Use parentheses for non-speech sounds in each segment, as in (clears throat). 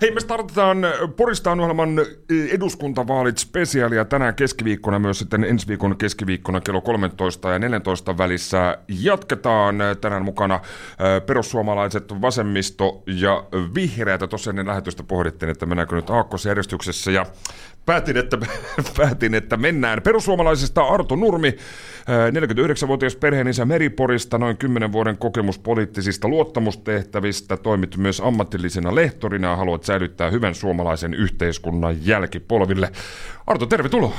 Hei, me startetaan Poristaan ohjelman eduskuntavaalit spesiaalia tänään keskiviikkona, myös sitten ensi viikon keskiviikkona kello 13 ja 14 välissä jatketaan. Tänään mukana perussuomalaiset, vasemmisto ja vihreät. Tuossa ennen lähetystä pohdittiin, että mennäänkö nyt aakkosjärjestyksessä ja päätin, että, (laughs) päätin, että mennään. Perussuomalaisesta Arto Nurmi, 49-vuotias perheenisä Meriporista, noin 10 vuoden kokemus poliittisista luottamustehtävistä, toimit myös ammatillisena lehtorina ja haluat säilyttää hyvän suomalaisen yhteiskunnan jälkipolville. Arto, tervetuloa.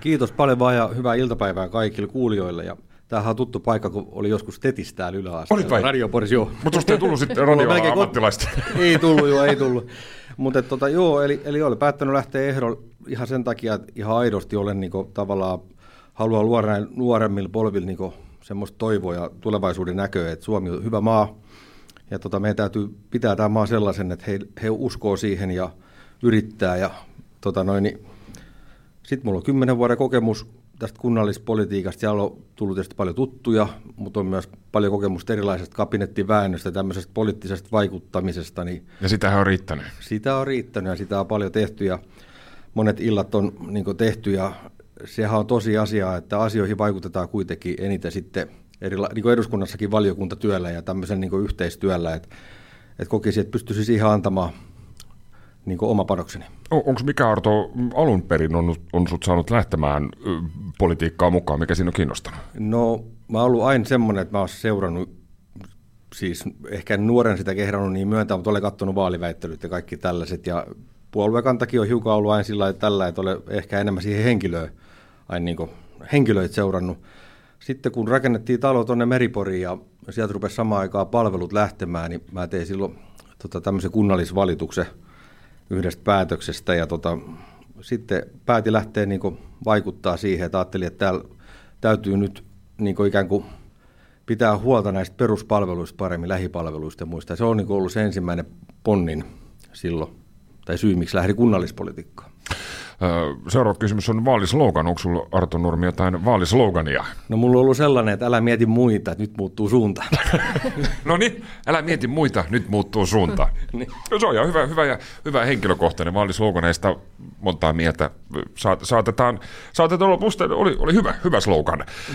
Kiitos paljon vaan ja hyvää iltapäivää kaikille kuulijoille. Ja Tämähän on tuttu paikka, kun oli joskus Tetis täällä yläasteella. Olit vai? Radio Poris, joo. Mutta susta ei tullut sitten radio ammattilaista. ei tullut, joo, ei tullut. Mutta tota, joo, eli, eli olen päättänyt lähteä ehdolle ihan sen takia, että ihan aidosti olen niin kuin, tavallaan, haluan luoda näin nuoremmilla polvilla niin semmoista toivoa ja tulevaisuuden näköä, että Suomi on hyvä maa, ja tota, meidän täytyy pitää tämä maa sellaisen, että he, he uskoo siihen ja yrittää. Ja, tota noin, niin, sitten mulla on kymmenen vuoden kokemus tästä kunnallispolitiikasta. Siellä on tullut tietysti paljon tuttuja, mutta on myös paljon kokemusta erilaisesta kabinettiväännöstä ja tämmöisestä poliittisesta vaikuttamisesta. Niin ja sitä on riittänyt? Sitä on riittänyt ja sitä on paljon tehty ja monet illat on niin tehty ja sehän on tosi asia, että asioihin vaikutetaan kuitenkin eniten sitten erila- niin kuin eduskunnassakin valiokuntatyöllä ja tämmöisen niin yhteistyöllä, että, että kokisi, että pystyisi siihen antamaan niin kuin oma panokseni. Onko mikä Arto alun perin on, on sut saanut lähtemään politiikkaa mukaan? Mikä siinä on kiinnostanut? No mä oon ollut aina semmoinen, että mä oon seurannut, siis ehkä nuoren sitä kehrannut niin myöntää, mutta olen katsonut vaaliväittelyt ja kaikki tällaiset. Ja puoluekantakin on hiukan ollut aina sillä tällä, että olen ehkä enemmän siihen henkilöön, aina niin henkilöitä seurannut. Sitten kun rakennettiin talo tuonne Meriporiin ja sieltä rupesi samaan aikaan palvelut lähtemään, niin mä tein silloin tota, tämmöisen kunnallisvalituksen – yhdestä päätöksestä ja tota, sitten päätin lähteä niin vaikuttaa siihen, että ajattelin, että täällä täytyy nyt niin ikään kuin pitää huolta näistä peruspalveluista paremmin, lähipalveluista ja muista. Se on niin ollut se ensimmäinen ponnin silloin, tai syy, miksi lähdin kunnallispolitiikkaan. Seuraava kysymys on vaalislogan. Onko sinulla Arto Nurmi jotain vaalislogania? No mulla on ollut sellainen, että älä mieti muita, että nyt muuttuu suunta. (laughs) no niin, älä mieti muita, nyt muuttuu suunta. (laughs) niin. no, se on ihan hyvä, hyvä ja hyvä henkilökohtainen vaalisloganeista montaa mieltä saatetaan, saatetaan olla. Musta oli, oli hyvä, hyvä slogan. Mm.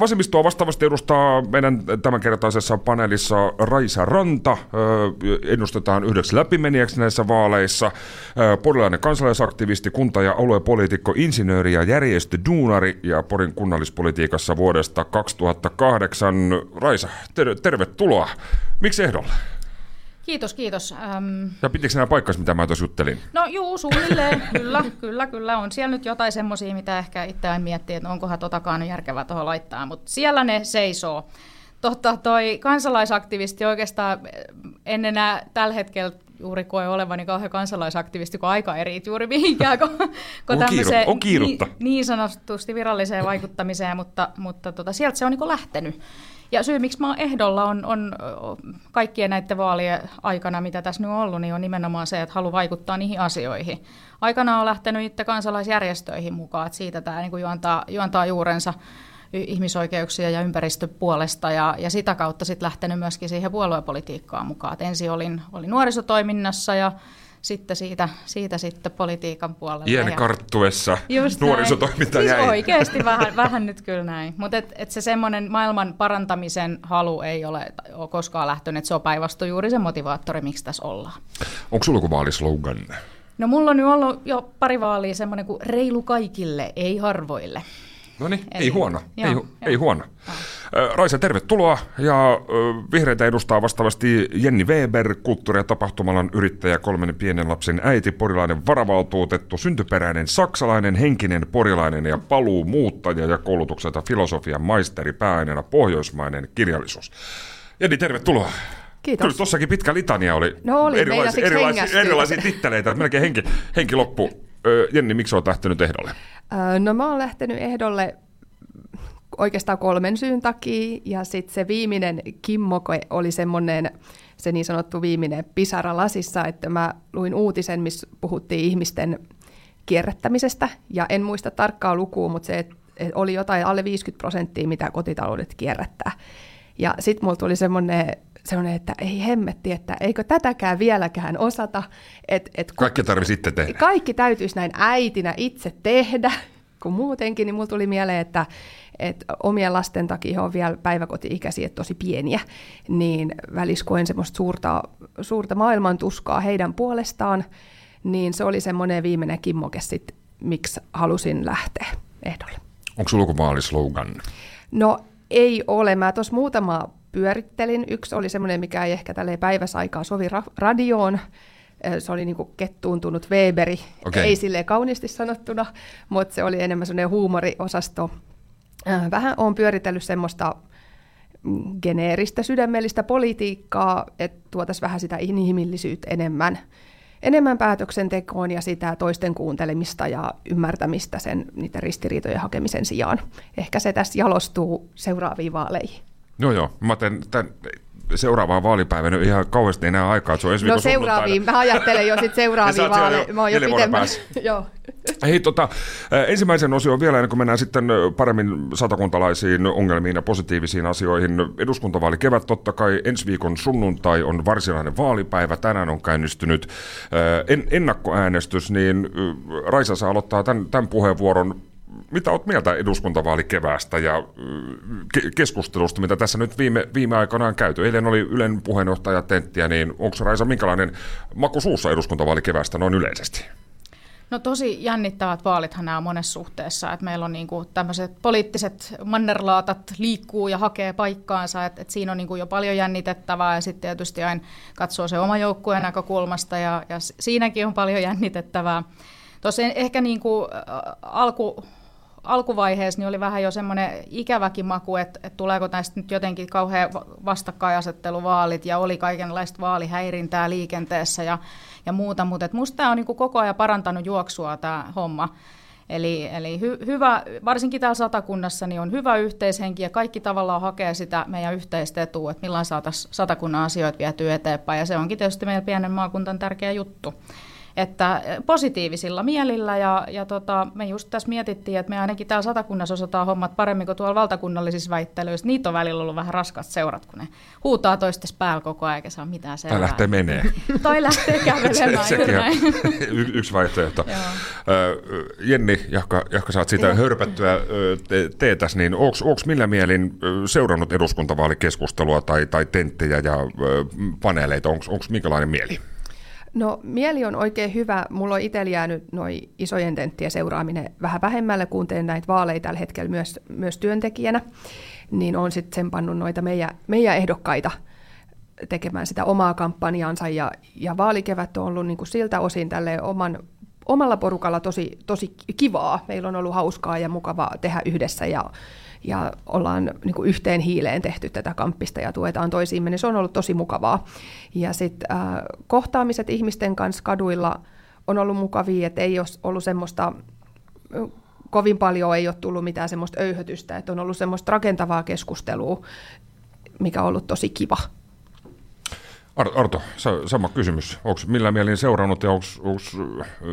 Vasemmistoa vastaavasti edustaa meidän tämänkertaisessa paneelissa Raisa Ranta. Ennustetaan yhdeksi läpimenijäksi näissä vaaleissa. Porilainen kansalaisaktivisti, kunta- ja aluepoliitikko, insinööri ja järjestö Duunari ja Porin kunnallispolitiikassa vuodesta 2008. Raisa, ter- tervetuloa. Miksi ehdolla? Kiitos, kiitos. Ähm... Ja pitikö nämä paikkas, mitä mä tuossa juttelin? No juu, suunnilleen, (laughs) kyllä, kyllä, kyllä. On siellä nyt jotain semmoisia, mitä ehkä itse miettii, että onkohan totakaan järkevää tuohon laittaa, mutta siellä ne seisoo. Totta, toi kansalaisaktivisti oikeastaan ennen tällä hetkellä juuri koe olevani kauhean kansalaisaktivisti, kun aika eri juuri mihinkään, kun, kun (laughs) tämmöiseen on niin, niin sanotusti viralliseen vaikuttamiseen, mutta, mutta tota, sieltä se on niin lähtenyt. Ja syy, miksi mä oon ehdolla, on, on kaikkien näiden vaalien aikana, mitä tässä nyt on ollut, niin on nimenomaan se, että halu vaikuttaa niihin asioihin. Aikana on lähtenyt itse kansalaisjärjestöihin mukaan, että siitä tämä niin juontaa, juontaa juurensa ihmisoikeuksia ja ympäristöpuolesta ja, ja sitä kautta sitten lähtenyt myöskin siihen puoluepolitiikkaan mukaan. Et ensin olin, olin nuorisotoiminnassa ja sitten siitä, siitä sitten politiikan puolelle. Iän karttuessa nuorisotoiminta siis jäi. oikeasti (laughs) vähän, vähän nyt kyllä näin. Mutta et, et se semmoinen maailman parantamisen halu ei ole, ole koskaan lähtenyt, se on päinvastoin juuri se motivaattori, miksi tässä ollaan. Onko sulla joku vaalislogan? No mulla on nyt ollut jo pari vaalia semmoinen kuin reilu kaikille, ei harvoille. No niin, ei huono, joo, ei, joo. ei huono. Raisa, tervetuloa. Ja vihreitä edustaa vastaavasti Jenni Weber, kulttuuri- ja tapahtumalan yrittäjä, kolmen pienen lapsen äiti, porilainen varavaltuutettu, syntyperäinen saksalainen, henkinen porilainen ja paluu muuttaja ja koulutukselta filosofian maisteri, pääaineena pohjoismainen kirjallisuus. Jenni, tervetuloa. Kiitos. Kyllä tuossakin pitkä litania oli, no oli erilaisia, erilaisia, erilaisia titteleitä, melkein henki, henki loppu. Jenni, miksi olet lähtenyt ehdolle? No mä oon lähtenyt ehdolle oikeastaan kolmen syyn takia. Ja sitten se viimeinen kimmoke oli semmoinen, se niin sanottu viimeinen pisara lasissa, että mä luin uutisen, missä puhuttiin ihmisten kierrättämisestä. Ja en muista tarkkaa lukua, mutta se että oli jotain alle 50 prosenttia, mitä kotitaloudet kierrättää. Ja sitten mulla tuli semmoinen semmoinen, että ei hemmetti, että eikö tätäkään vieläkään osata. Et, et kaikki tarvitsisi itse tehdä. Kaikki täytyisi näin äitinä itse tehdä, kun muutenkin, niin mulla tuli mieleen, että, että omien lasten takia on vielä päiväkoti-ikäisiä tosi pieniä, niin välissä koen semmoista suurta, suurta maailman tuskaa heidän puolestaan, niin se oli semmoinen viimeinen kimmoke sit, miksi halusin lähteä ehdolle. Onko sulla joku vaalislogan? No ei ole. Mä tuossa muutama pyörittelin. Yksi oli semmoinen, mikä ei ehkä tälle päiväsaikaa sovi ra- radioon. Se oli niinku kettuuntunut Weberi, okay. ei silleen kauniisti sanottuna, mutta se oli enemmän semmoinen huumoriosasto. Vähän on pyöritellyt semmoista mm, geneeristä sydämellistä politiikkaa, että tuotaisiin vähän sitä inhimillisyyttä enemmän, enemmän päätöksentekoon ja sitä toisten kuuntelemista ja ymmärtämistä sen niitä ristiriitojen hakemisen sijaan. Ehkä se tässä jalostuu seuraaviin vaaleihin. Joo, joo. Mä teen tämän seuraavaan vaalipäivänä ihan kauheasti enää aikaa. Se on ensi no seuraaviin, mä ajattelen jo sitten (laughs) seuraaviin vaaleja. Mä oon jo pitemmän. (laughs) joo. Hei, tota, ensimmäisen osion vielä, ennen kuin mennään sitten paremmin satakuntalaisiin ongelmiin ja positiivisiin asioihin. Eduskuntavaali kevät totta kai, ensi viikon sunnuntai on varsinainen vaalipäivä, tänään on käynnistynyt en, ennakkoäänestys, niin Raisa saa aloittaa tämän, tämän puheenvuoron mitä olet mieltä eduskuntavaalikeväästä ja ke- keskustelusta, mitä tässä nyt viime, viime aikoina on käyty? Eilen oli Ylen puheenjohtaja Tenttiä, niin onko Raisa minkälainen maku suussa eduskuntavaalikeväästä noin yleisesti? No tosi jännittävät vaalithan nämä monessa suhteessa, että meillä on niinku tämmöiset poliittiset mannerlaatat liikkuu ja hakee paikkaansa, että et siinä on niinku jo paljon jännitettävää ja sitten tietysti aina katsoo se oma joukkueen näkökulmasta ja, ja siinäkin on paljon jännitettävää. Tosiaan ehkä niinku, alku, alkuvaiheessa niin oli vähän jo semmoinen ikäväkin maku, että, että tuleeko tästä nyt jotenkin kauhean vastakkainasetteluvaalit ja oli kaikenlaista vaalihäirintää liikenteessä ja, ja muuta, mutta musta tämä on niin kuin koko ajan parantanut juoksua tämä homma. Eli, eli hy, hyvä, varsinkin täällä satakunnassa niin on hyvä yhteishenki ja kaikki tavallaan hakee sitä meidän yhteistä etua, että milloin saataisiin satakunnan asioita vietyä eteenpäin ja se onkin tietysti meidän pienen maakuntan tärkeä juttu että positiivisilla mielillä ja, ja tota, me just tässä mietittiin, että me ainakin täällä satakunnassa osataan hommat paremmin kuin tuolla valtakunnallisissa väittelyissä. Niitä on välillä ollut vähän raskat seurat, kun ne huutaa toistes päällä koko ajan eikä saa mitään selvää. Tai lähtee menee. (laughs) tai lähtee kävelemään. se, sekin on (laughs) y- yksi vaihtoehto. Jenni, jahka, jahka saat siitä hörpättyä te- teetäs, niin onko millä mielin seurannut eduskuntavaalikeskustelua tai, tai tenttejä ja paneeleita? Onko minkälainen mieli? No mieli on oikein hyvä. Mulla on itsellä jäänyt noin isojen tenttien seuraaminen vähän vähemmälle, kun teen näitä vaaleja tällä hetkellä myös, myös työntekijänä. Niin on sitten sen pannut noita meidän, meidän ehdokkaita tekemään sitä omaa kampanjaansa ja, ja vaalikevät on ollut niin kuin siltä osin tälle oman, omalla porukalla tosi, tosi kivaa. Meillä on ollut hauskaa ja mukavaa tehdä yhdessä ja ja ollaan niin kuin yhteen hiileen tehty tätä kamppista ja tuetaan toisiimme, niin se on ollut tosi mukavaa. Ja sitten äh, kohtaamiset ihmisten kanssa kaduilla on ollut mukavia, että ei ole ollut semmoista kovin paljon ei ole tullut mitään semmoista öyhötystä, että on ollut semmoista rakentavaa keskustelua, mikä on ollut tosi kiva. Arto, sama kysymys. Onko millä mielin seurannut ja onko,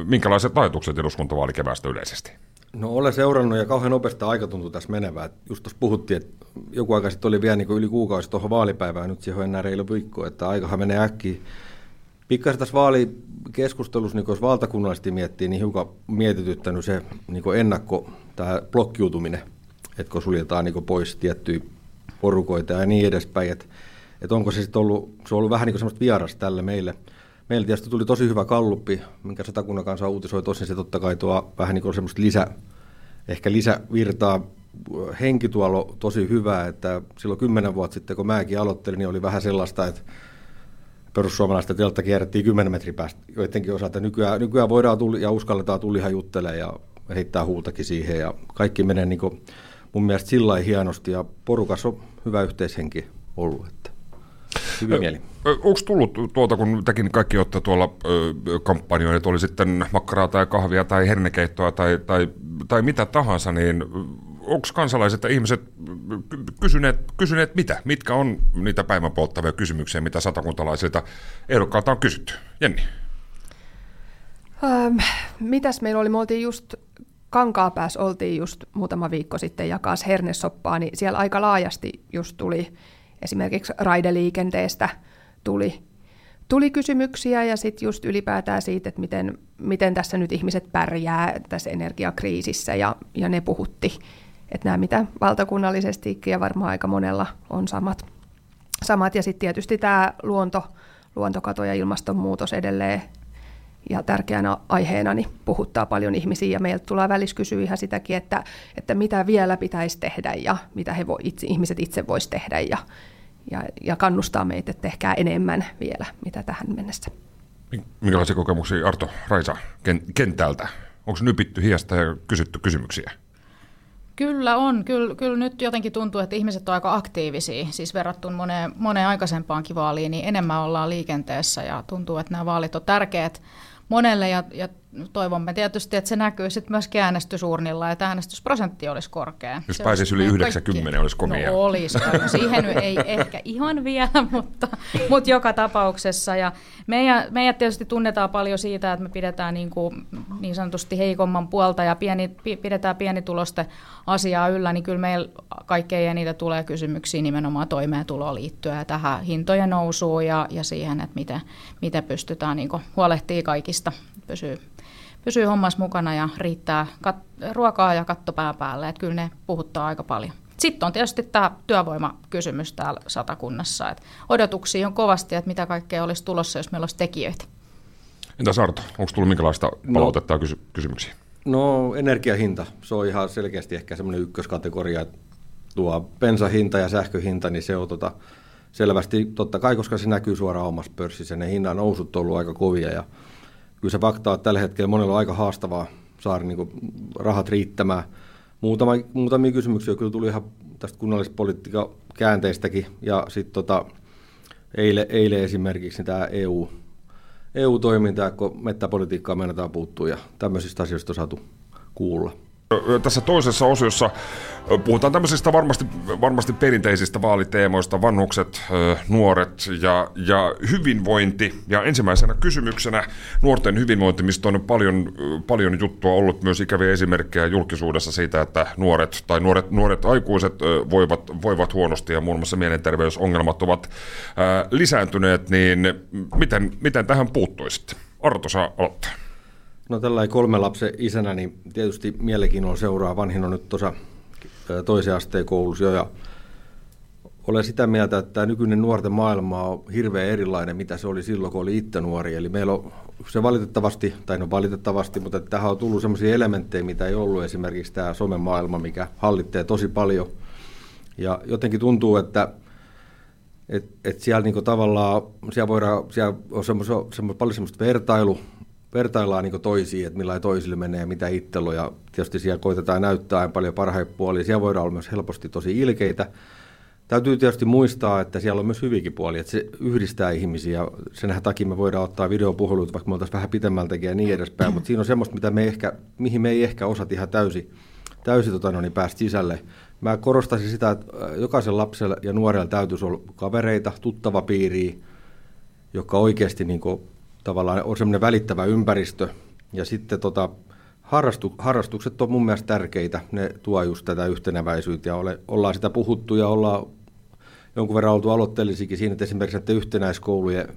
minkälaiset ajatukset eduskuntavaalikeväästä yleisesti? No olen seurannut ja kauhean nopeasti aika tuntuu tässä menevää. Just tuossa puhuttiin, että joku aika sitten oli vielä niin yli kuukausi tuohon vaalipäivään, nyt siihen on enää reilu viikko, että aikahan menee äkkiä. Pikkasen tässä vaalikeskustelussa, niin jos valtakunnallisesti miettii, niin hiukan mietityttänyt se niin ennakko, tämä blokkiutuminen, että kun suljetaan niin pois tiettyjä porukoita ja niin edespäin, että, että onko se sitten ollut, se on ollut vähän niin kuin semmoista vierasta tälle meille – Meillä tietysti tuli tosi hyvä kalluppi, minkä satakunnan kanssa uutisoi tosin se totta kai tuo vähän niin kuin semmoista lisä, ehkä lisävirtaa. Henki tuolla tosi hyvä, että silloin kymmenen vuotta sitten, kun mäkin aloittelin, niin oli vähän sellaista, että perussuomalaista teltta kierrettiin 10 metrin päästä joidenkin osalta. Nykyään, nykyään voidaan tulli, ja uskalletaan tullihan juttelemaan ja heittää huutakin siihen ja kaikki menee niin kuin mun mielestä sillä hienosti ja porukas on hyvä yhteishenki ollut. Että. Hyvin mieli. Onko tullut tuolta, kun tekin kaikki ottaa tuolla kampanjoja, että oli sitten makkaraa tai kahvia tai hernekeittoa tai, tai, tai mitä tahansa, niin onko kansalaiset ja ihmiset kysyneet, kysyneet mitä? Mitkä on niitä päivänpolttavia kysymyksiä, mitä satakuntalaisilta ehdokkaalta on kysytty? Jenni. Ähm, mitäs meillä oli? Me oltiin just Kankaapäässä oltiin just muutama viikko sitten jakaa hernesoppaa, niin siellä aika laajasti just tuli esimerkiksi raideliikenteestä tuli, tuli kysymyksiä ja sitten just ylipäätään siitä, että miten, miten tässä nyt ihmiset pärjää tässä energiakriisissä ja, ja ne puhutti. Että nämä mitä valtakunnallisesti ja varmaan aika monella on samat. samat. Ja sitten tietysti tämä luonto, luontokato ja ilmastonmuutos edelleen ja tärkeänä aiheena niin puhuttaa paljon ihmisiä ja meiltä tulee välissä kysyä ihan sitäkin, että, että mitä vielä pitäisi tehdä ja mitä he voi, itse, ihmiset itse voisi tehdä ja, ja, ja kannustaa meitä, että tehkää enemmän vielä, mitä tähän mennessä. Minkälaisia kokemuksia Arto Raisa kentältä? Onko nypitty hiasta ja kysytty kysymyksiä? Kyllä on. Kyllä, kyllä nyt jotenkin tuntuu, että ihmiset ovat aika aktiivisia. Siis verrattuna moneen, moneen aikaisempaankin vaaliin, niin enemmän ollaan liikenteessä ja tuntuu, että nämä vaalit on tärkeät monelle ja, ja toivomme tietysti, että se näkyy sitten myös äänestysuurnilla, että äänestysprosentti olisi korkea. Jos pääsisi yli 90, kaikki. olisi komia. No olisi, siihen ei ehkä ihan vielä, (laughs) mutta, mutta joka tapauksessa. Ja meidän, meidät tietysti tunnetaan paljon siitä, että me pidetään niin, kuin, niin sanotusti heikomman puolta ja pieni, pidetään pienitulosten asiaa yllä, niin kyllä meillä kaikkein eniten tulee kysymyksiä nimenomaan toimeentuloon liittyen ja tähän hintojen nousuun ja, ja siihen, että miten, miten pystytään niin huolehtimaan kaikista, pysyy pysyy hommas mukana ja riittää kat- ruokaa ja katto pää päälle. Että kyllä ne puhuttaa aika paljon. Sitten on tietysti tämä työvoimakysymys täällä satakunnassa. Että odotuksia on kovasti, että mitä kaikkea olisi tulossa, jos meillä olisi tekijöitä. Entä Sarto, onko tullut minkälaista no. palautetta no, kysy- kysymyksiä? No energiahinta, se on ihan selkeästi ehkä semmoinen ykköskategoria, että tuo bensahinta ja sähköhinta, niin se on tota, selvästi, totta kai, koska se näkyy suoraan omassa pörssissä, ne hinnan nousut on ollut aika kovia ja kyllä se fakta että tällä hetkellä monella on aika haastavaa saada niin rahat riittämään. Muutama, muutamia kysymyksiä kyllä tuli ihan tästä kunnallispolitiikan käänteistäkin. Ja sitten tota, eilen, eilen esimerkiksi niin tämä EU, EU-toiminta, kun mettäpolitiikkaa meinataan puuttua ja tämmöisistä asioista on saatu kuulla. Tässä toisessa osiossa puhutaan tämmöisistä varmasti, varmasti perinteisistä vaaliteemoista, vanhukset, nuoret ja, ja hyvinvointi. Ja ensimmäisenä kysymyksenä nuorten hyvinvointi, mistä on paljon, paljon juttua ollut myös ikäviä esimerkkejä julkisuudessa siitä, että nuoret tai nuoret, nuoret aikuiset voivat, voivat huonosti ja muun muassa mielenterveysongelmat ovat lisääntyneet, niin miten, miten tähän puuttuisitte? Arto saa aloittaa. No tällainen kolme lapsen isänä, niin tietysti mielenkiinnolla seuraa. Vanhin on nyt tuossa toisen asteen koulussa jo, ja olen sitä mieltä, että tämä nykyinen nuorten maailma on hirveän erilainen, mitä se oli silloin, kun oli itse nuori. Eli meillä on se valitettavasti, tai no valitettavasti, mutta tähän on tullut sellaisia elementtejä, mitä ei ollut esimerkiksi tämä somemaailma, mikä hallitsee tosi paljon. Ja jotenkin tuntuu, että et, et siellä niinku tavallaan, siellä, voidaan, siellä on semmoista, semmoista, paljon semmoista vertailu, vertaillaan niin toisiin, että millä toisille menee ja mitä itsellä ja tietysti siellä koitetaan näyttää paljon parhaita puolia. Siellä voidaan olla myös helposti tosi ilkeitä. Täytyy tietysti muistaa, että siellä on myös hyvikin puoli, että se yhdistää ihmisiä. Sen takia me voidaan ottaa videopuheluita, vaikka me oltaisiin vähän pitemmältäkin ja niin edespäin, mutta siinä on semmoista, mitä me ehkä, mihin me ei ehkä osata ihan täysin täysi, tota, no, niin päästä sisälle. Mä korostaisin sitä, että jokaisen lapsella ja nuorella täytyisi olla kavereita, tuttava piiri, joka oikeasti niin kuin, tavallaan on semmoinen välittävä ympäristö. Ja sitten tota, harrastu, harrastukset on mun mielestä tärkeitä. Ne tuo just tätä yhtenäväisyyttä ja ole, ollaan sitä puhuttu ja ollaan jonkun verran oltu aloitteellisikin siinä, että esimerkiksi että yhtenäiskoulujen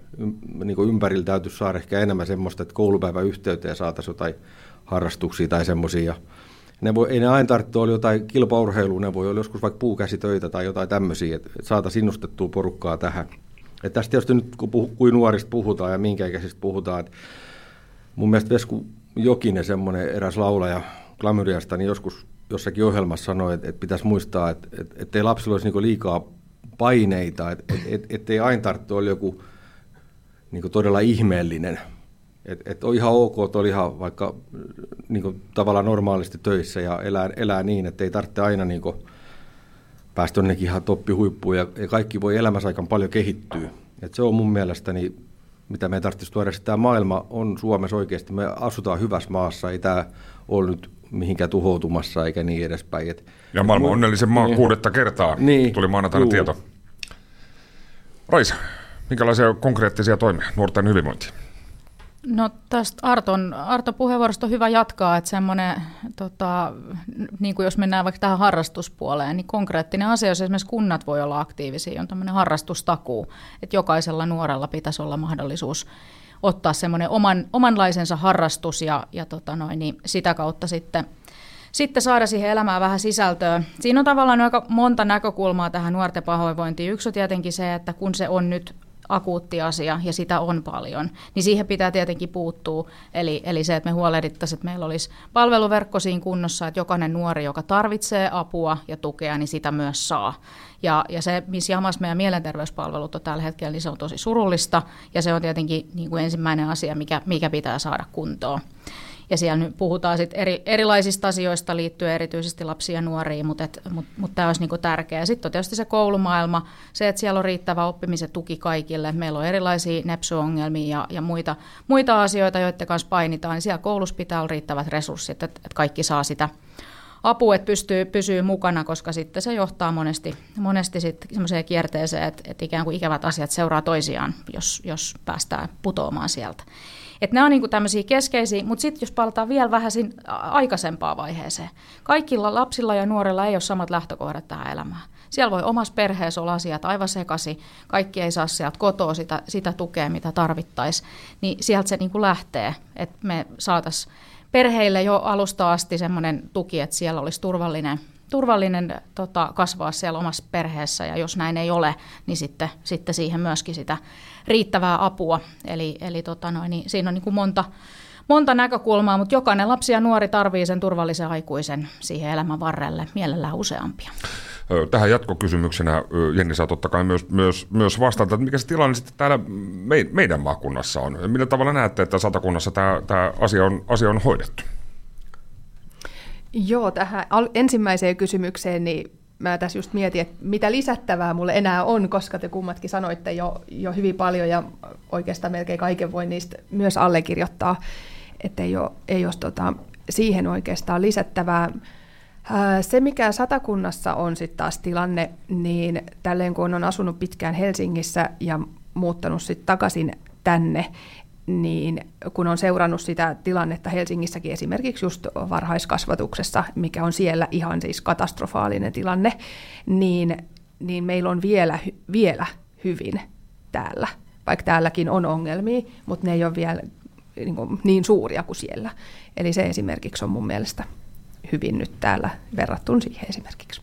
niin ympärillä täytyisi saada ehkä enemmän semmoista, että koulupäivän yhteyteen saataisiin jotain harrastuksia tai semmoisia. Ne voi, ei ne aina tarvitse olla jotain kilpaurheilua, ne voi olla joskus vaikka puukäsitöitä tai jotain tämmöisiä, että saataisiin innostettua porukkaa tähän. Et tästä tietysti nyt, kun puhu, kuin nuorista puhutaan ja minkä ikäisistä puhutaan, että mun mielestä Vesku Jokinen, semmoinen eräs laulaja Klamyriasta, niin joskus jossakin ohjelmassa sanoi, että, että pitäisi muistaa, että, että, että ei lapsilla olisi niin liikaa paineita, että, että, että, että ei aina tarvitse olla joku niin todella ihmeellinen. Että että on ihan ok, että oli ihan vaikka niin tavallaan normaalisti töissä ja elää, elää niin, että ei tarvitse aina niin päästä jonnekin ihan toppihuippuun ja, ja kaikki voi elämässä aika paljon kehittyä. Et se on mun mielestäni, mitä me tarvitsisi tuoda, että tämä maailma on Suomessa oikeasti, me asutaan hyvässä maassa, ei tämä ole nyt mihinkään tuhoutumassa eikä niin edespäin. Et, ja maailman onnellisen maa niin, kuudetta kertaa niin, tuli maanantaina juu. tieto. Raisa, minkälaisia konkreettisia toimia nuorten hyvinvointiin? No tästä Arton, Arto puheenvuorosta on hyvä jatkaa, että semmoinen, tota, niin kuin jos mennään vaikka tähän harrastuspuoleen, niin konkreettinen asia, jos esimerkiksi kunnat voi olla aktiivisia, on tämmöinen harrastustakuu, että jokaisella nuorella pitäisi olla mahdollisuus ottaa semmoinen oman, omanlaisensa harrastus ja, ja tota noin, niin sitä kautta sitten, sitten saada siihen elämään vähän sisältöä. Siinä on tavallaan aika monta näkökulmaa tähän nuorten pahoinvointiin. Yksi on tietenkin se, että kun se on nyt akuutti asia ja sitä on paljon, niin siihen pitää tietenkin puuttua. Eli, eli se, että me huolehdittaisiin, että meillä olisi palveluverkko siinä kunnossa, että jokainen nuori, joka tarvitsee apua ja tukea, niin sitä myös saa. Ja, ja se, missä jamassa meidän mielenterveyspalvelut on tällä hetkellä, niin se on tosi surullista ja se on tietenkin niin kuin ensimmäinen asia, mikä, mikä pitää saada kuntoon. Ja siellä nyt puhutaan sit eri, erilaisista asioista liittyen erityisesti lapsiin ja nuoriin, mutta, mut, mut tämä olisi niinku tärkeää. Sitten on tietysti se koulumaailma, se, että siellä on riittävä oppimisen tuki kaikille. Meillä on erilaisia nepsuongelmia ja, ja muita, muita asioita, joiden kanssa painitaan. Niin siellä koulussa pitää olla riittävät resurssit, että, että kaikki saa sitä apu, että pystyy, pysyy mukana, koska sitten se johtaa monesti, monesti sitten semmoiseen kierteeseen, että, että ikään kuin ikävät asiat seuraa toisiaan, jos, jos päästään putoamaan sieltä. Että nämä on niin tämmöisiä keskeisiä, mutta sitten jos palataan vielä vähän siinä aikaisempaan vaiheeseen. Kaikilla lapsilla ja nuorilla ei ole samat lähtökohdat tähän elämään. Siellä voi omassa perheessä olla asiat aivan sekasi, kaikki ei saa sieltä kotoa sitä, sitä tukea, mitä tarvittaisiin. Niin sieltä se niin lähtee, että me saataisiin perheille jo alusta asti semmoinen tuki, että siellä olisi turvallinen, turvallinen tota, kasvaa siellä omassa perheessä ja jos näin ei ole, niin sitten, sitten siihen myöskin sitä riittävää apua. Eli, eli tota noin, niin siinä on niin kuin monta, monta näkökulmaa, mutta jokainen lapsi ja nuori tarvitsee sen turvallisen aikuisen siihen elämän varrelle, mielellään useampia. Tähän jatkokysymyksenä, Jenni, saa totta kai myös, myös, myös vastata, että mikä se tilanne sitten täällä meidän maakunnassa on? Millä tavalla näette, että satakunnassa tämä, tämä asia, on, asia on hoidettu? Joo, tähän ensimmäiseen kysymykseen, niin mä tässä just mietin, että mitä lisättävää mulle enää on, koska te kummatkin sanoitte jo, jo hyvin paljon ja oikeastaan melkein kaiken voi niistä myös allekirjoittaa, että ei ole, ei ole tota, siihen oikeastaan lisättävää. Se, mikä satakunnassa on sitten taas tilanne, niin tälleen kun on asunut pitkään Helsingissä ja muuttanut sitten takaisin tänne, niin kun on seurannut sitä tilannetta Helsingissäkin esimerkiksi just varhaiskasvatuksessa, mikä on siellä ihan siis katastrofaalinen tilanne, niin, niin meillä on vielä, vielä hyvin täällä, vaikka täälläkin on ongelmia, mutta ne ei ole vielä niin, kuin, niin suuria kuin siellä. Eli se esimerkiksi on mun mielestä hyvin nyt täällä verrattuna siihen esimerkiksi.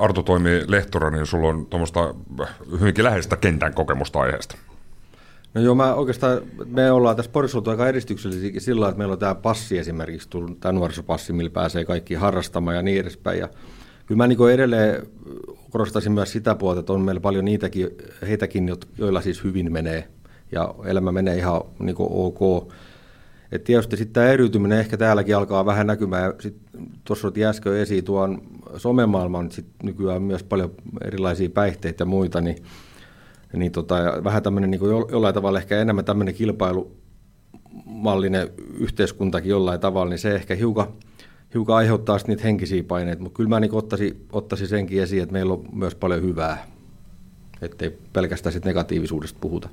Arto toimii lehtorana, niin sulla on tuommoista hyvinkin läheistä kentän kokemusta aiheesta. No joo, mä oikeastaan, me ollaan tässä Porissa aika edistyksellisiä sillä että meillä on tämä passi esimerkiksi, tämä nuorisopassi, millä pääsee kaikki harrastamaan ja niin edespäin. Ja kyllä mä niin edelleen korostaisin myös sitä puolta, että on meillä paljon niitäkin, heitäkin, joilla siis hyvin menee ja elämä menee ihan niin ok. Et tietysti sitten tämä eriytyminen ehkä täälläkin alkaa vähän näkymään. Tuossa otti äsken esiin tuon somemaailman, sit nykyään myös paljon erilaisia päihteitä ja muita, niin niin tota, ja vähän tämmöinen niin jollain tavalla ehkä enemmän tämmöinen kilpailumallinen yhteiskuntakin jollain tavalla, niin se ehkä hiukan, hiukan aiheuttaa niitä henkisiä paineita, mutta kyllä mä niin ottaisin, ottaisin senkin esiin, että meillä on myös paljon hyvää, ettei pelkästään sit negatiivisuudesta puhuta.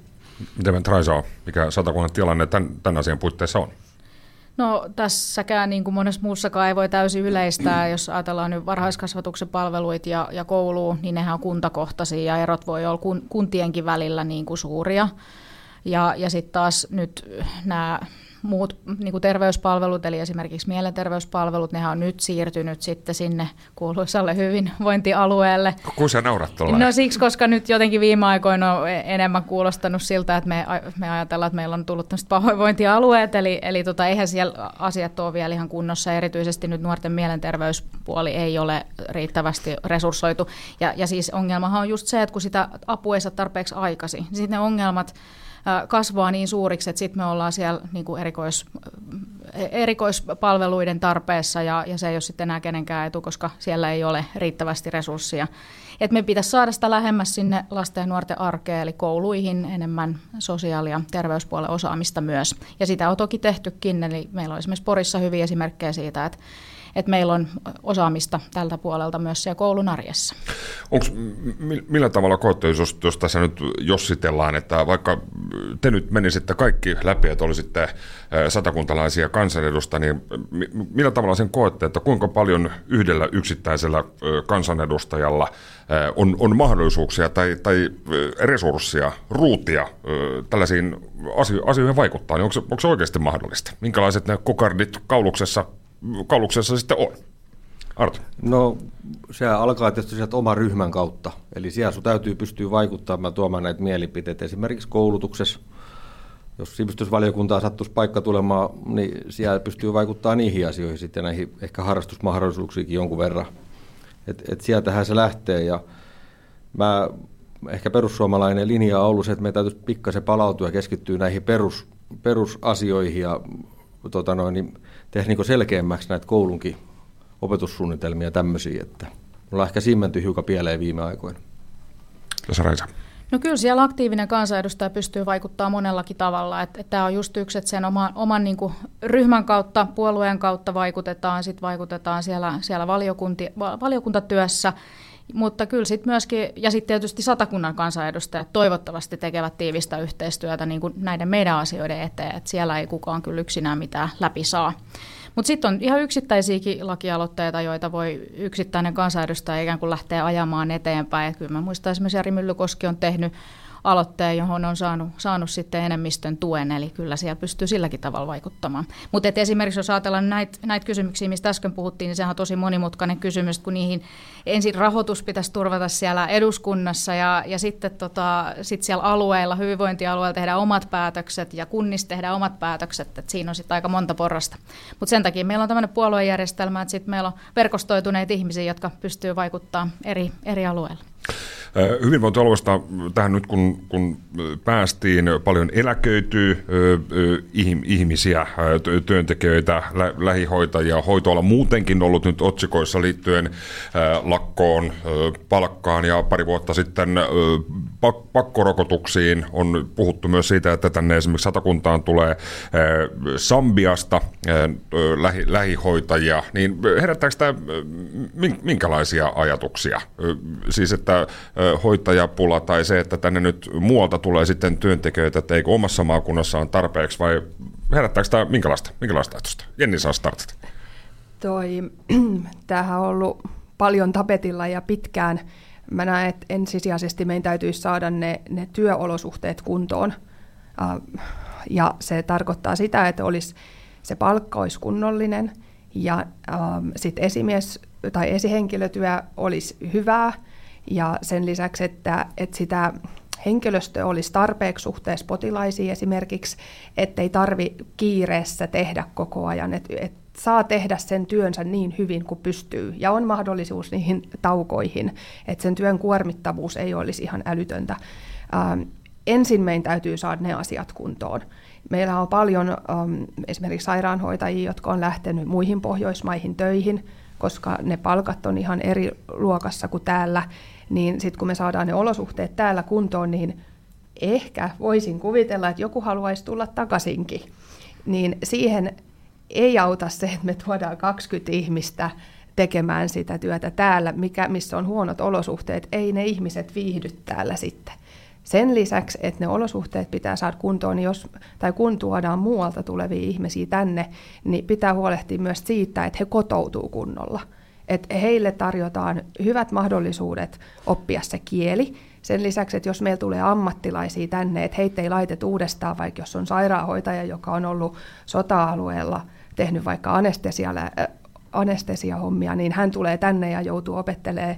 Miten Traisa mikä satakunnan tilanne tämän, tämän asian puitteissa on? No tässäkään niin kuin monessa muussakaan ei voi täysin yleistää. (clears throat) Jos ajatellaan nyt varhaiskasvatuksen palveluita ja, ja kouluun, niin nehän on kuntakohtaisia ja erot voi olla kun, kuntienkin välillä niin kuin suuria. Ja, ja sitten taas nyt nämä muut niin kuin terveyspalvelut, eli esimerkiksi mielenterveyspalvelut, ne on nyt siirtynyt sitten sinne kuuluisalle hyvinvointialueelle. Kun sä naurat tuolla? No siksi, koska nyt jotenkin viime aikoina on enemmän kuulostanut siltä, että me, me ajatellaan, että meillä on tullut tämmöiset pahoinvointialueet, eli, eli tota, eihän siellä asiat ole vielä ihan kunnossa, erityisesti nyt nuorten mielenterveyspuoli ei ole riittävästi resurssoitu. Ja, ja siis ongelmahan on just se, että kun sitä apua ei saa tarpeeksi aikaisin, niin sitten ne ongelmat kasvaa niin suuriksi, että sitten me ollaan siellä niin kuin erikois, erikoispalveluiden tarpeessa ja, ja se ei ole sitten enää kenenkään etu, koska siellä ei ole riittävästi resursseja. Et me pitäisi saada sitä lähemmäs sinne lasten ja nuorten arkeen, eli kouluihin enemmän sosiaali- ja terveyspuolen osaamista myös. Ja sitä on toki tehtykin, eli meillä on esimerkiksi Porissa hyviä esimerkkejä siitä, että että meillä on osaamista tältä puolelta myös siellä koulun arjessa. Onks, millä tavalla koette, jos, jos tässä nyt jossitellaan, että vaikka te nyt menisitte kaikki läpi, että olisitte satakuntalaisia kansanedustajia, niin millä tavalla sen koette, että kuinka paljon yhdellä yksittäisellä kansanedustajalla on, on mahdollisuuksia tai, tai resursseja, ruutia tällaisiin asioihin vaikuttaa, niin onko onko se oikeasti mahdollista? Minkälaiset ne kokardit kauluksessa kauluksessa sitten on? Arto. No se alkaa tietysti sieltä oman ryhmän kautta. Eli siellä sun täytyy pystyä vaikuttamaan tuomaan näitä mielipiteitä. Esimerkiksi koulutuksessa, jos sivistysvaliokuntaa sattuisi paikka tulemaan, niin siellä pystyy vaikuttamaan niihin asioihin sitten näihin ehkä harrastusmahdollisuuksiinkin jonkun verran. Et, et sieltähän se lähtee ja mä, ehkä perussuomalainen linja on ollut se, että me täytyisi pikkasen palautua ja keskittyä näihin perus, perusasioihin ja tota noin, niin tehdä niin selkeämmäksi näitä koulunkin opetussuunnitelmia tämmöisiä, että me ollaan ehkä simmenty hiukan pieleen viime aikoina. Raisa. No kyllä siellä aktiivinen kansanedustaja pystyy vaikuttamaan monellakin tavalla. Että, että tämä on just yksi, että sen oma, oman niin kuin, ryhmän kautta, puolueen kautta vaikutetaan, sitten vaikutetaan siellä, siellä valiokunti, valiokuntatyössä. Mutta kyllä sitten myöskin, ja sitten tietysti satakunnan kansanedustajat toivottavasti tekevät tiivistä yhteistyötä niin kuin näiden meidän asioiden eteen, että siellä ei kukaan kyllä yksinään mitään läpi saa. Mutta sitten on ihan yksittäisiäkin lakialoitteita, joita voi yksittäinen kansanedustaja ikään kuin lähteä ajamaan eteenpäin. Et kyllä mä muistan esimerkiksi Jari Myllykoski on tehnyt aloitteen, johon on saanut, saanut sitten enemmistön tuen, eli kyllä siellä pystyy silläkin tavalla vaikuttamaan. Mutta esimerkiksi jos ajatellaan näitä näit kysymyksiä, mistä äsken puhuttiin, niin sehän on tosi monimutkainen kysymys, kun niihin ensin rahoitus pitäisi turvata siellä eduskunnassa ja, ja sitten tota, sit siellä alueilla, hyvinvointialueilla tehdään omat päätökset ja kunnissa tehdään omat päätökset, että siinä on sitten aika monta porrasta. Mutta sen takia meillä on tämmöinen puoluejärjestelmä, että sitten meillä on verkostoituneita ihmisiä, jotka pystyy vaikuttamaan eri, eri alueilla. Hyvinvointialueesta tähän nyt kun, kun päästiin, paljon eläköityy ihmisiä, työntekijöitä, lähihoitajia, hoitoala muutenkin ollut nyt otsikoissa liittyen lakkoon, palkkaan. Ja pari vuotta sitten pakkorokotuksiin on puhuttu myös siitä, että tänne esimerkiksi satakuntaan tulee Sambiasta lähi, lähihoitajia, niin herättääkö tämä minkälaisia ajatuksia? Siis että hoitajapula tai se, että tänne nyt muualta tulee sitten työntekijöitä, että eikö omassa maakunnassa on tarpeeksi vai herättääkö tämä minkälaista, minkälaista ajatusta? Jenni saa startata. Toi, (clears throat) tämähän on ollut paljon tapetilla ja pitkään. Mä näen, että ensisijaisesti meidän täytyisi saada ne, ne työolosuhteet kuntoon. Ja se tarkoittaa sitä, että olisi, se palkka olisi kunnollinen ja sitten esimies tai esihenkilötyö olisi hyvää – ja sen lisäksi, että, että sitä henkilöstö olisi tarpeeksi suhteessa potilaisiin esimerkiksi, ettei tarvi kiireessä tehdä koko ajan, että et saa tehdä sen työnsä niin hyvin kuin pystyy ja on mahdollisuus niihin taukoihin, että sen työn kuormittavuus ei olisi ihan älytöntä. Ähm, ensin meidän täytyy saada ne asiat kuntoon. Meillä on paljon ähm, esimerkiksi sairaanhoitajia, jotka on lähtenyt muihin Pohjoismaihin töihin, koska ne palkat on ihan eri luokassa kuin täällä, niin sitten kun me saadaan ne olosuhteet täällä kuntoon, niin ehkä voisin kuvitella, että joku haluaisi tulla takaisinkin. Niin siihen ei auta se, että me tuodaan 20 ihmistä tekemään sitä työtä täällä, mikä, missä on huonot olosuhteet. Ei ne ihmiset viihdy täällä sitten. Sen lisäksi, että ne olosuhteet pitää saada kuntoon, niin jos, tai kun tuodaan muualta tulevia ihmisiä tänne, niin pitää huolehtia myös siitä, että he kotoutuu kunnolla – että heille tarjotaan hyvät mahdollisuudet oppia se kieli. Sen lisäksi, että jos meillä tulee ammattilaisia tänne, että heitä ei laitet uudestaan, vaikka jos on sairaanhoitaja, joka on ollut sota-alueella, tehnyt vaikka anestesiahommia, niin hän tulee tänne ja joutuu opettelemaan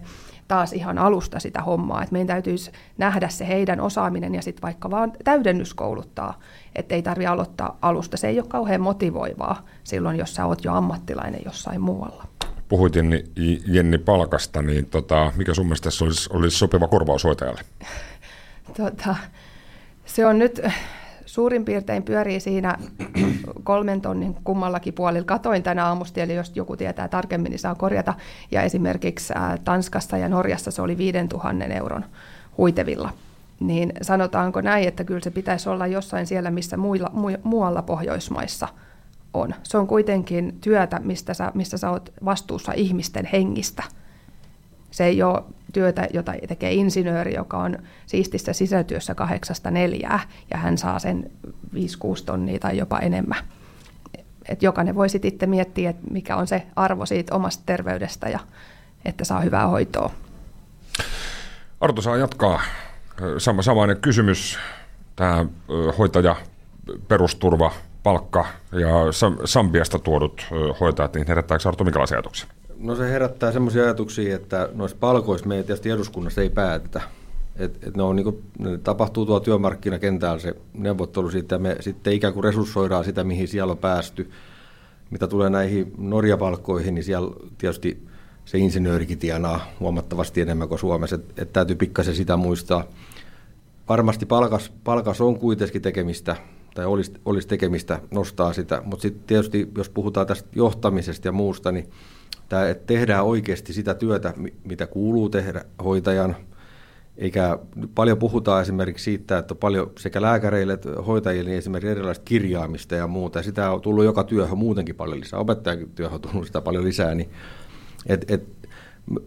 taas ihan alusta sitä hommaa. Et meidän täytyisi nähdä se heidän osaaminen ja sitten vaikka vaan täydennyskouluttaa, että ei tarvitse aloittaa alusta. Se ei ole kauhean motivoivaa silloin, jos sä oot jo ammattilainen jossain muualla puhuit Jenni, Jenni palkasta, niin tota, mikä sun mielestä tässä olisi, olisi sopiva korvaus hoitajalle? (laughs) tota, Se on nyt suurin piirtein pyörii siinä kolmen tonnin kummallakin puolilla. Katoin tänä aamusta, eli jos joku tietää tarkemmin, niin saa korjata. Ja esimerkiksi Tanskassa ja Norjassa se oli 5000 euron huitevilla. Niin sanotaanko näin, että kyllä se pitäisi olla jossain siellä, missä muilla, mu, muualla Pohjoismaissa on. Se on kuitenkin työtä, mistä sä, missä sä oot vastuussa ihmisten hengistä. Se ei ole työtä, jota tekee insinööri, joka on siistissä sisätyössä kahdeksasta neljää, ja hän saa sen 5-6 tonnia tai jopa enemmän. Et jokainen voi sitten miettiä, että mikä on se arvo siitä omasta terveydestä ja että saa hyvää hoitoa. Arto saa jatkaa. Sama, samainen kysymys. Tämä hoitaja, perusturva, palkka ja Sambiasta tuodut hoitajat, niin herättääkö Arto minkälaisia ajatuksia? No se herättää semmoisia ajatuksia, että noissa palkoissa me tietysti eduskunnassa ei päätetä. Et, et ne, on, niin kuin, ne tapahtuu tuolla työmarkkinakentällä se neuvottelu siitä, me sitten ikään kuin resurssoidaan sitä, mihin siellä on päästy. Mitä tulee näihin Norjapalkkoihin, niin siellä tietysti se insinöörikin tienaa huomattavasti enemmän kuin Suomessa, että et täytyy pikkasen sitä muistaa. Varmasti palkas, palkas on kuitenkin tekemistä, tai olisi, olisi tekemistä nostaa sitä, mutta sitten tietysti jos puhutaan tästä johtamisesta ja muusta, niin tämä, että tehdään oikeasti sitä työtä, mitä kuuluu tehdä hoitajan, eikä paljon puhutaan esimerkiksi siitä, että paljon sekä lääkäreille että hoitajille niin esimerkiksi erilaista kirjaamista ja muuta, sitä on tullut joka työhön muutenkin paljon lisää, opettajan työhön on tullut sitä paljon lisää, niin et, et,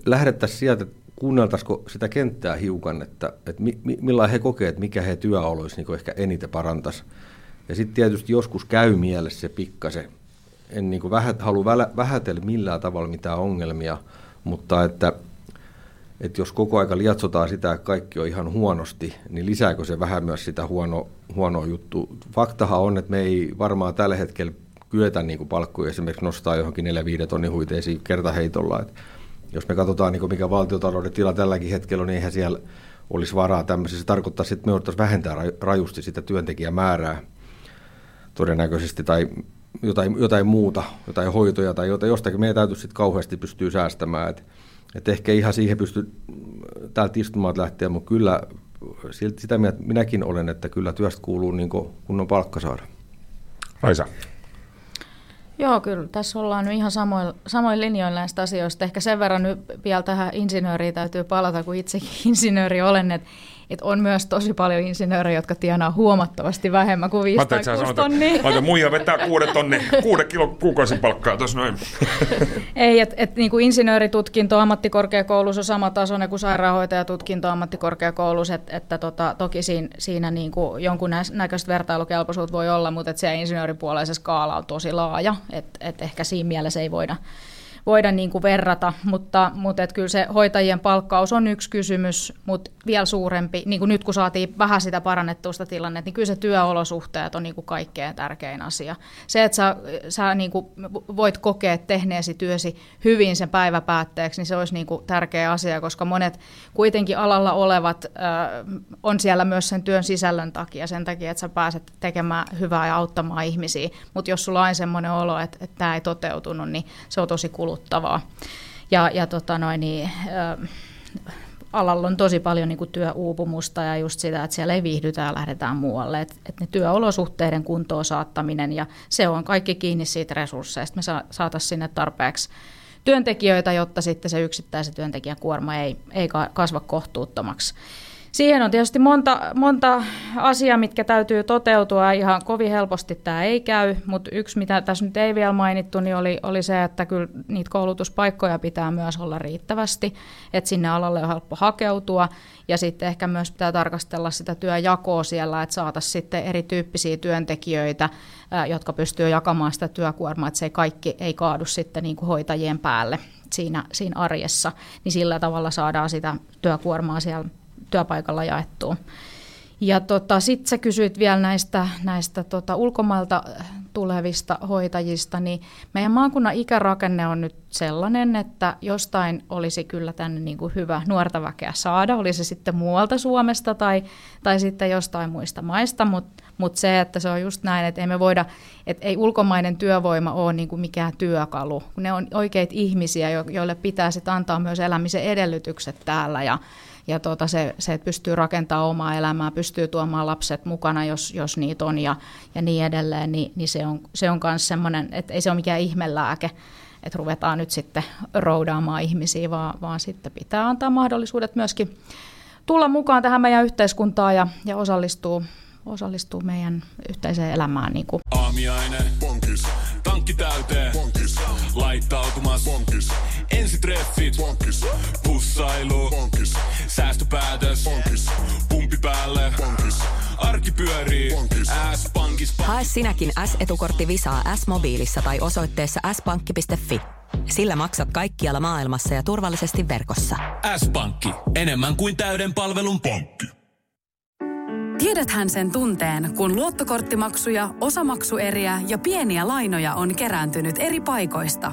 lähdettäisiin sieltä, kuunneltaisiko sitä kenttää hiukan, että, että mi, millä he kokevat, mikä he työoloissa niin ehkä eniten parantaisi. Ja sitten tietysti joskus käy mielessä se pikkasen, en niin kuin vähät, halua vähätellä millään tavalla mitään ongelmia, mutta että, että jos koko aika lietsotaan sitä, että kaikki on ihan huonosti, niin lisääkö se vähän myös sitä huono, huonoa juttu? Faktahan on, että me ei varmaan tällä hetkellä kyetä niin kuin palkkuja esimerkiksi nostaa johonkin 4-5 tonnin huiteisiin kertaheitolla. Et jos me katsotaan, niin kuin mikä valtiotalouden tila tälläkin hetkellä on, niin eihän siellä olisi varaa tämmöisessä. Se tarkoittaa, että me jouduttaisiin vähentää rajusti sitä työntekijämäärää todennäköisesti, tai jotain, jotain muuta, jotain hoitoja tai jotain, jostakin meidän täytyy sitten kauheasti pystyä säästämään. Et, et ehkä ihan siihen pysty täältä istumaan lähteä, mutta kyllä sitä mieltä minäkin olen, että kyllä työstä kuuluu niin kunnon palkka saada. Raisa. Joo, kyllä. Tässä ollaan nyt ihan samoin, samoin linjoilla näistä asioista. Ehkä sen verran nyt vielä tähän insinööriin täytyy palata, kun itsekin (laughs) insinööri olen, että että on myös tosi paljon insinöörejä, jotka tienaa huomattavasti vähemmän kuin 5 tai 6 tonnia. Mä muija vetää kuudet tonni, kuuden kilo kuukausin palkkaa, tuossa noin. (laughs) Ei, että et, niin kuin insinööritutkinto ammattikorkeakoulussa on sama tasoinen kuin sairaanhoitajatutkinto ammattikorkeakoulussa, että, että tota, toki siinä, siinä niin kuin jonkun näköistä vertailukelpoisuutta voi olla, mutta että se insinööripuolella se skaala on tosi laaja, että et ehkä siinä mielessä ei voida voida niin kuin verrata, mutta, mutta et kyllä se hoitajien palkkaus on yksi kysymys, mutta vielä suurempi, niin kuin nyt kun saatiin vähän sitä parannettua sitä tilannetta, niin kyllä se työolosuhteet on niin kuin kaikkein tärkein asia. Se, että sä, sä niin kuin voit kokea tehneesi työsi hyvin sen päiväpäätteeksi, niin se olisi niin kuin tärkeä asia, koska monet kuitenkin alalla olevat äh, on siellä myös sen työn sisällön takia, sen takia, että sä pääset tekemään hyvää ja auttamaan ihmisiä, mutta jos sulla on semmoinen olo, että, että tämä ei toteutunut, niin se on tosi kuluttavaa. Ja, ja tota noin, niin, äh, alalla on tosi paljon niin kuin työuupumusta ja just sitä, että siellä ei viihdytä ja lähdetään muualle. Että et ne työolosuhteiden kuntoon saattaminen ja se on kaikki kiinni siitä resursseista. Me sa- saataisiin sinne tarpeeksi työntekijöitä, jotta sitten se yksittäisen työntekijän kuorma ei, ei kasva kohtuuttomaksi. Siihen on tietysti monta, monta asiaa, mitkä täytyy toteutua. Ihan kovin helposti tämä ei käy, mutta yksi, mitä tässä nyt ei vielä mainittu, niin oli, oli se, että kyllä niitä koulutuspaikkoja pitää myös olla riittävästi, että sinne alalle on helppo hakeutua. Ja sitten ehkä myös pitää tarkastella sitä työjakoa siellä, että saataisiin sitten erityyppisiä työntekijöitä, jotka pystyy jakamaan sitä työkuormaa, että se kaikki ei kaadu sitten niin kuin hoitajien päälle siinä, siinä arjessa, niin sillä tavalla saadaan sitä työkuormaa siellä työpaikalla jaettua. Ja tota, sitten sä kysyit vielä näistä, näistä tota, ulkomailta tulevista hoitajista, niin meidän maakunnan ikärakenne on nyt sellainen, että jostain olisi kyllä tänne niin kuin hyvä nuorta väkeä saada, oli se sitten muualta Suomesta tai, tai sitten jostain muista maista, mutta mut se, että se on just näin, että ei me voida, että ei ulkomainen työvoima ole niin kuin mikään työkalu, ne on oikeita ihmisiä, joille pitää sitten antaa myös elämisen edellytykset täällä ja, ja tuota, se, se, että pystyy rakentamaan omaa elämää, pystyy tuomaan lapset mukana, jos, jos niitä on ja, ja niin edelleen, niin, niin se on, se on myös semmoinen, että ei se ole mikään ihmelääke, että ruvetaan nyt sitten roudaamaan ihmisiä, vaan, vaan sitten pitää antaa mahdollisuudet myöskin tulla mukaan tähän meidän yhteiskuntaan ja, ja osallistua, osallistua meidän yhteiseen elämään. Niin kuin. Aamiainen. Bonkis. Tankki täyteen. Bonkis. Laittautumas. Bonkis. Ensitreffit. Bonkis. Pussailu. Bonkis. Säästöpäätös. Bonkis. Pumpi päälle. Bonkis. Arki pyörii. S-pankis. Hae sinäkin S-etukortti Visaa S-mobiilissa tai osoitteessa s-pankki.fi. Sillä maksat kaikkialla maailmassa ja turvallisesti verkossa. S-pankki. Enemmän kuin täyden palvelun pankki. Tiedäthän sen tunteen, kun luottokorttimaksuja, osamaksueriä ja pieniä lainoja on kerääntynyt eri paikoista.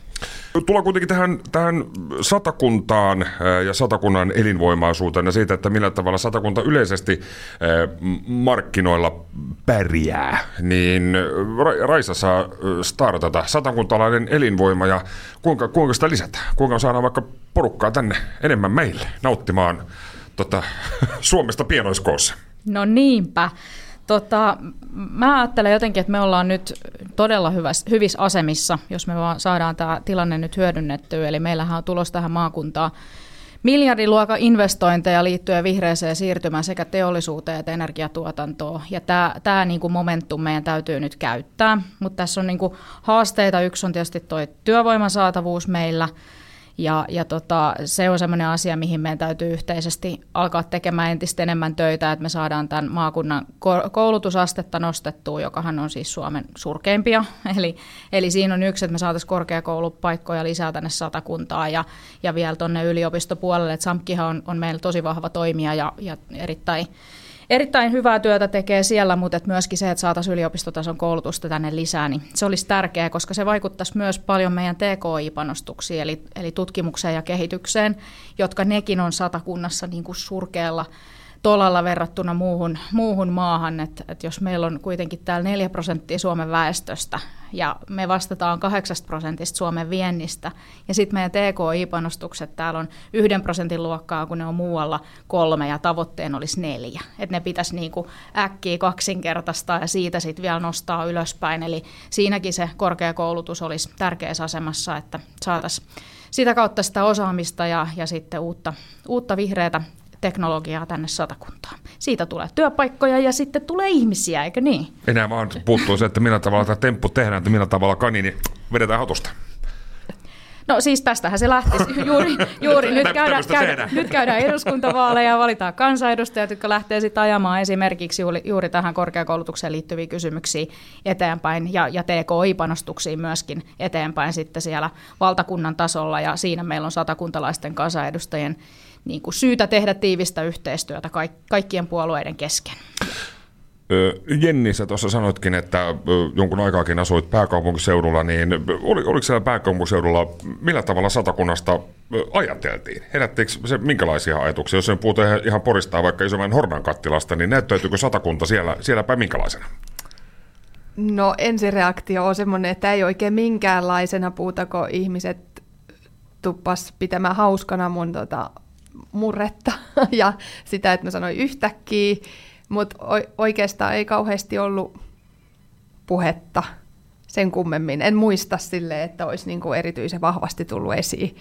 Tullaan kuitenkin tähän, tähän satakuntaan ja satakunnan elinvoimaisuuteen ja siitä, että millä tavalla satakunta yleisesti markkinoilla pärjää. Niin Raisa saa startata satakuntalainen elinvoima ja kuinka, kuinka sitä lisätään? Kuinka saadaan vaikka porukkaa tänne enemmän meille nauttimaan tota, (laughs) Suomesta pienoiskoossa? No niinpä. Tota, mä ajattelen jotenkin, että me ollaan nyt todella hyväs, hyvissä asemissa, jos me vaan saadaan tämä tilanne nyt hyödynnettyä. Eli meillähän on tulos tähän maakuntaan miljardiluokan investointeja liittyen vihreäseen siirtymään sekä teollisuuteen että energiatuotantoon. Ja tämä, tämä niin kuin momentum meidän täytyy nyt käyttää. Mutta tässä on niin kuin haasteita. Yksi on tietysti tuo työvoiman saatavuus meillä – ja, ja tota, se on sellainen asia, mihin meidän täytyy yhteisesti alkaa tekemään entistä enemmän töitä, että me saadaan tämän maakunnan koulutusastetta nostettua, jokahan on siis Suomen surkeimpia. (laughs) Eli, eli siinä on yksi, että me saataisiin korkeakoulupaikkoja lisää tänne satakuntaa ja, ja vielä tuonne yliopistopuolelle. Että SAMKihan on, on meillä tosi vahva toimija ja, ja erittäin erittäin hyvää työtä tekee siellä, mutta et myöskin se, että saataisiin yliopistotason koulutusta tänne lisää, niin se olisi tärkeää, koska se vaikuttaisi myös paljon meidän TKI-panostuksiin, eli, eli tutkimukseen ja kehitykseen, jotka nekin on satakunnassa niin kuin surkealla tolalla verrattuna muuhun, muuhun maahan, että et jos meillä on kuitenkin täällä 4 prosenttia Suomen väestöstä ja me vastataan 8 prosentista Suomen viennistä ja sitten meidän TKI-panostukset täällä on yhden prosentin luokkaa, kun ne on muualla kolme ja tavoitteen olisi neljä. Että ne pitäisi niinku äkkiä kaksinkertaistaa ja siitä sitten vielä nostaa ylöspäin. Eli siinäkin se korkeakoulutus olisi tärkeässä asemassa, että saataisiin sitä kautta sitä osaamista ja, ja sitten uutta, uutta vihreätä teknologiaa tänne satakuntaan. Siitä tulee työpaikkoja ja sitten tulee ihmisiä, eikö niin? Enää vaan puuttuu se, että millä tavalla tämä temppu tehdään, että millä tavalla kanini vedetään hatusta. No siis tästähän se lähtisi. Juuri, juuri nyt, käydään, käydään, nyt käydään eduskuntavaaleja ja valitaan kansanedustajat, jotka lähtee sitten ajamaan esimerkiksi juuri, juuri tähän korkeakoulutukseen liittyviä kysymyksiä eteenpäin ja, ja TKI-panostuksiin myöskin eteenpäin sitten siellä valtakunnan tasolla ja siinä meillä on satakuntalaisten kansanedustajien niin kuin syytä tehdä tiivistä yhteistyötä kaikkien puolueiden kesken. Jenni, sä tuossa sanoitkin, että jonkun aikaakin asuit pääkaupunkiseudulla, niin oli, oliko siellä pääkaupunkiseudulla, millä tavalla satakunnasta ajateltiin? Herättikö se minkälaisia ajatuksia? Jos en puhuta ihan poristaa vaikka isomman Hornan kattilasta, niin näyttäytyykö satakunta siellä, siellä päin minkälaisena? No ensireaktio on semmoinen, että ei oikein minkäänlaisena puuta, kun ihmiset tuppas pitämään hauskana mun tota, murretta (laughs) ja sitä, että mä sanoin yhtäkkiä, mutta oikeastaan ei kauheasti ollut puhetta sen kummemmin. En muista sille, että olisi niinku erityisen vahvasti tullut esiin.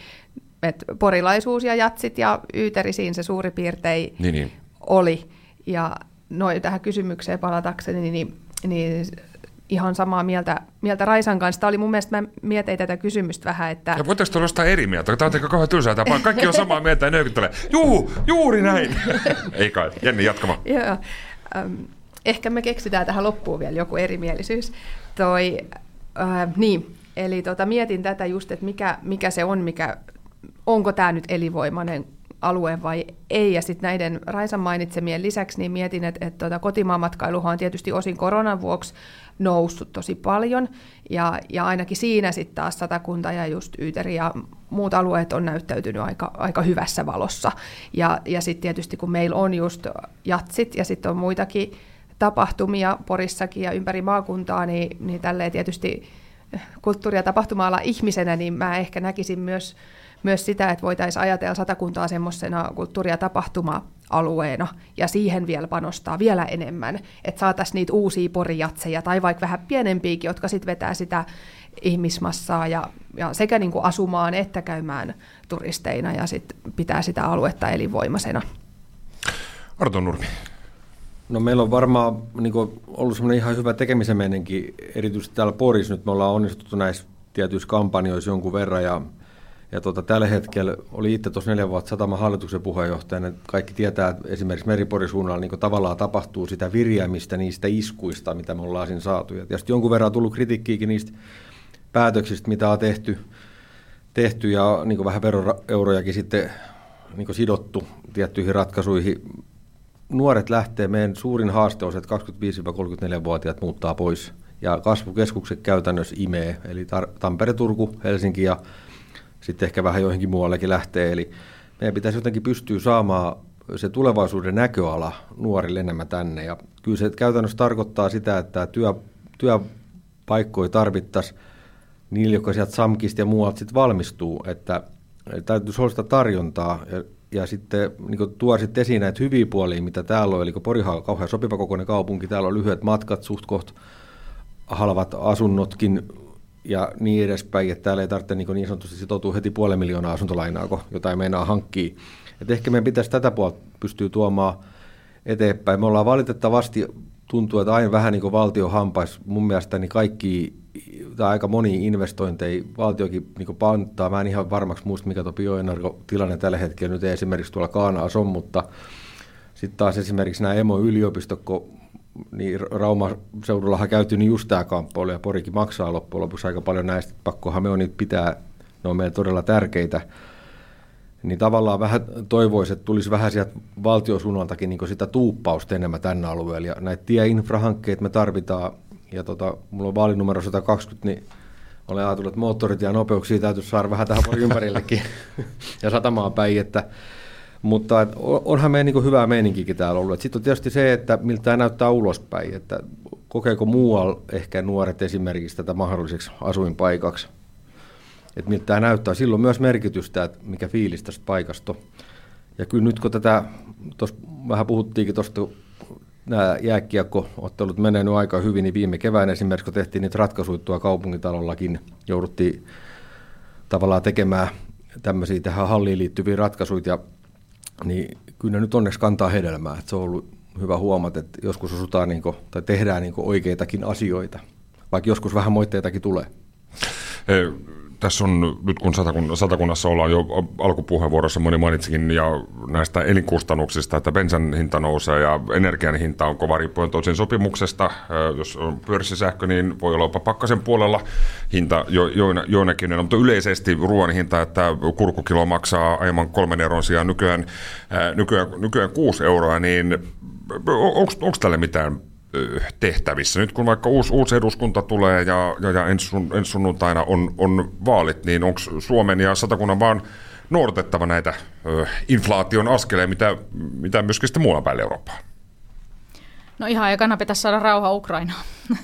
Et porilaisuus ja jatsit ja yyteri siinä se suurin piirtein niin, niin. oli. Ja noin tähän kysymykseen palatakseni, niin, niin ihan samaa mieltä, mieltä Raisan kanssa. Tämä oli mun mielestä, mä mietin tätä kysymystä vähän, että... Ja voitaisiin tulla eri mieltä? Tämä on aika kauhean tylsää tapaa. Kaikki on samaa mieltä ja nöykittelee. Juu, juuri näin. (laughs) Ei kai. Jenni, jatkama. Joo. Ähm, ehkä me keksitään tähän loppuun vielä joku erimielisyys. Toi, äh, niin, eli tota, mietin tätä just, että mikä, mikä se on, mikä, onko tämä nyt elinvoimainen alue vai ei. Ja sitten näiden Raisan mainitsemien lisäksi niin mietin, että, että tuota, kotimaanmatkailuhan on tietysti osin koronan vuoksi noussut tosi paljon. Ja, ja ainakin siinä sitten taas Satakunta ja just Yyteri ja muut alueet on näyttäytynyt aika, aika hyvässä valossa. Ja, ja sitten tietysti kun meillä on just jatsit ja sitten on muitakin tapahtumia Porissakin ja ympäri maakuntaa, niin, niin tälleen tietysti kulttuuri- ja tapahtuma ihmisenä, niin mä ehkä näkisin myös myös sitä, että voitaisiin ajatella satakuntaa semmoisena kulttuuri- ja tapahtuma-alueena ja siihen vielä panostaa vielä enemmän, että saataisiin niitä uusia porijatseja tai vaikka vähän pienempiäkin, jotka sitten vetää sitä ihmismassaa ja, ja sekä niin kuin asumaan että käymään turisteina ja sit pitää sitä aluetta elinvoimaisena. Arto Nurmi. No meillä on varmaan niin kuin, ollut semmoinen ihan hyvä tekemisen meininki, erityisesti täällä Porissa nyt me ollaan onnistuttu näissä tietyissä kampanjoissa jonkun verran ja ja tota, tällä hetkellä oli itse tuossa neljä vuotta sataman hallituksen puheenjohtajana. Kaikki tietää, että esimerkiksi Meriporisuunnalla niin tavallaan tapahtuu sitä virjäämistä niistä iskuista, mitä me ollaan siinä saatu. Ja tietysti jonkun verran on tullut kritiikkiäkin niistä päätöksistä, mitä on tehty, tehty ja niin vähän veroeurojakin sitten niin sidottu tiettyihin ratkaisuihin. Nuoret lähtee, meidän suurin haaste on se, että 25-34-vuotiaat muuttaa pois ja kasvukeskukset käytännössä imee, eli Tampere, Turku, Helsinki ja sitten ehkä vähän joihinkin muuallekin lähtee. Eli meidän pitäisi jotenkin pystyä saamaan se tulevaisuuden näköala nuorille enemmän tänne. Ja kyllä se käytännössä tarkoittaa sitä, että työ, työpaikkoja tarvittaisiin niille, jotka sieltä SAMKista ja muualta sitten valmistuu, että täytyisi olla sitä tarjontaa ja, ja sitten niin tuo sitten esiin näitä hyviä puolia, mitä täällä on. Eli Porihan on kauhean sopiva kokoinen kaupunki, täällä on lyhyet matkat, suht koht halvat asunnotkin, ja niin edespäin, että täällä ei tarvitse niin, niin sanotusti sitoutua heti puolen miljoonaa asuntolainaa, kun jotain meinaa hankkia. Et ehkä meidän pitäisi tätä puolta pystyä tuomaan eteenpäin. Me ollaan valitettavasti, tuntuu, että aina vähän niin kuin valtio hampais mun mielestä niin kaikki, tai aika moni investointeja valtiokin niin panttaa. Mä en ihan varmaksi muista, mikä tuo bioenergo-tilanne tällä hetkellä nyt ei esimerkiksi tuolla Kaanaas on, mutta sitten taas esimerkiksi nämä emo-yliopistot, kun niin Rauma seudullahan käyty niin just tämä kamppoilu ja Porikin maksaa loppujen lopuksi aika paljon näistä, pakkohan me on niitä pitää, ne on meille todella tärkeitä. Niin tavallaan vähän toivoisi, että tulisi vähän sieltä valtiosuunnaltakin niin sitä tuuppausta enemmän tänne alueelle. Ja näitä tieinfrahankkeita me tarvitaan, ja tota, mulla on vaalinumero 120, niin olen ajatellut, että moottorit ja nopeuksia täytyisi saada vähän tähän ympärillekin (laughs) ja satamaan päin, että mutta onhan meidän niin hyvää meininkikin täällä ollut. Sitten on tietysti se, että miltä tämä näyttää ulospäin, että kokeeko muualla ehkä nuoret esimerkiksi tätä mahdolliseksi asuinpaikaksi. Että miltä tämä näyttää. Silloin myös merkitystä, että mikä fiilis tästä paikasta Ja kyllä nyt kun tätä, tuossa vähän puhuttiinkin tuosta, nämä jääkiekko-ottelut menee aika hyvin, niin viime kevään esimerkiksi, kun tehtiin niitä ratkaisuja tuolla kaupungitalollakin, jouduttiin tavallaan tekemään tämmöisiä tähän halliin liittyviä ratkaisuja, ja niin kyllä nyt onneksi kantaa hedelmää. Että se on ollut hyvä huomata, että joskus osutaan niin kuin, tai tehdään niin oikeitakin asioita, vaikka joskus vähän moitteitakin tulee. Tässä on, nyt kun satakun, satakunnassa ollaan jo alkupuheenvuorossa, moni mainitsikin ja näistä elinkustannuksista, että bensan hinta nousee ja energian hinta on kova riippuen tosin sopimuksesta. Jos on pörssisähkö, niin voi olla jopa pakkasen puolella hinta jo, jo, joinakin, mutta yleisesti ruoan hinta, että kurkukilo maksaa aiemman kolmen euron sijaan nykyään, nykyään, nykyään kuusi euroa, niin onko tälle mitään tehtävissä. Nyt kun vaikka uusi, uusi eduskunta tulee ja, ja, ja ensi, sun, sunnuntaina on, on vaalit, niin onko Suomen ja Satakunnan vaan noudatettava näitä ö, inflaation askeleja, mitä, mitä myöskin sitten muualla päin Eurooppaa? No ihan ekana pitäisi saada rauha Ukrainaan. (laughs)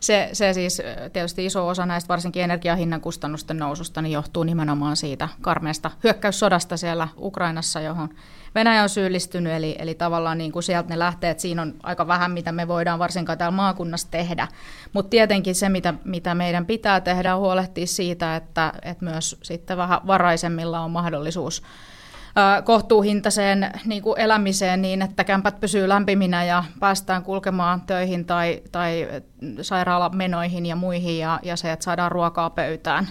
se, se siis tietysti iso osa näistä varsinkin energiahinnan kustannusten noususta niin johtuu nimenomaan siitä karmeesta hyökkäyssodasta siellä Ukrainassa, johon Venäjä on syyllistynyt, eli, eli tavallaan niin kuin sieltä ne lähtee, että siinä on aika vähän, mitä me voidaan varsinkaan täällä maakunnassa tehdä. Mutta tietenkin se, mitä, mitä meidän pitää tehdä, on huolehtia siitä, että, että myös sitten vähän varaisemmilla on mahdollisuus kohtuuhintaiseen niin kuin elämiseen niin, että kämpät pysyy lämpiminä ja päästään kulkemaan töihin tai, tai sairaalamenoihin ja muihin ja, ja se, että saadaan ruokaa pöytään.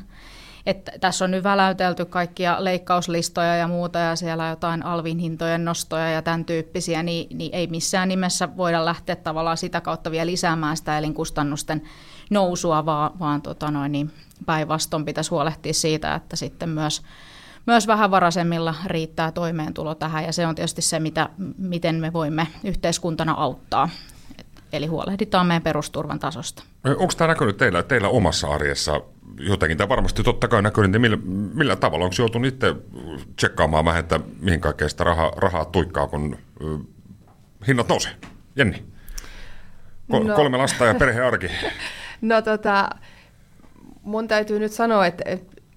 että tässä on nyt väläytelty kaikkia leikkauslistoja ja muuta ja siellä jotain alvin hintojen nostoja ja tämän tyyppisiä, niin, niin ei missään nimessä voida lähteä tavallaan sitä kautta vielä lisäämään sitä elinkustannusten nousua, vaan, vaan tota noin, niin päinvastoin pitäisi huolehtia siitä, että sitten myös myös vähävaraisemmilla riittää toimeentulo tähän ja se on tietysti se, mitä, miten me voimme yhteiskuntana auttaa. Eli huolehditaan meidän perusturvan tasosta. Onko tämä näkynyt teillä, teillä omassa arjessa jotenkin? Tämä varmasti totta kai näkynyt, niin millä, millä tavalla? Onko joutunut itse tsekkaamaan vähän, että mihin kaikkea sitä rahaa, rahaa tuikkaa, kun hinnat nousee? Jenni? Ko- no. Kolme lasta ja perhearki. (laughs) no tota, mun täytyy nyt sanoa, että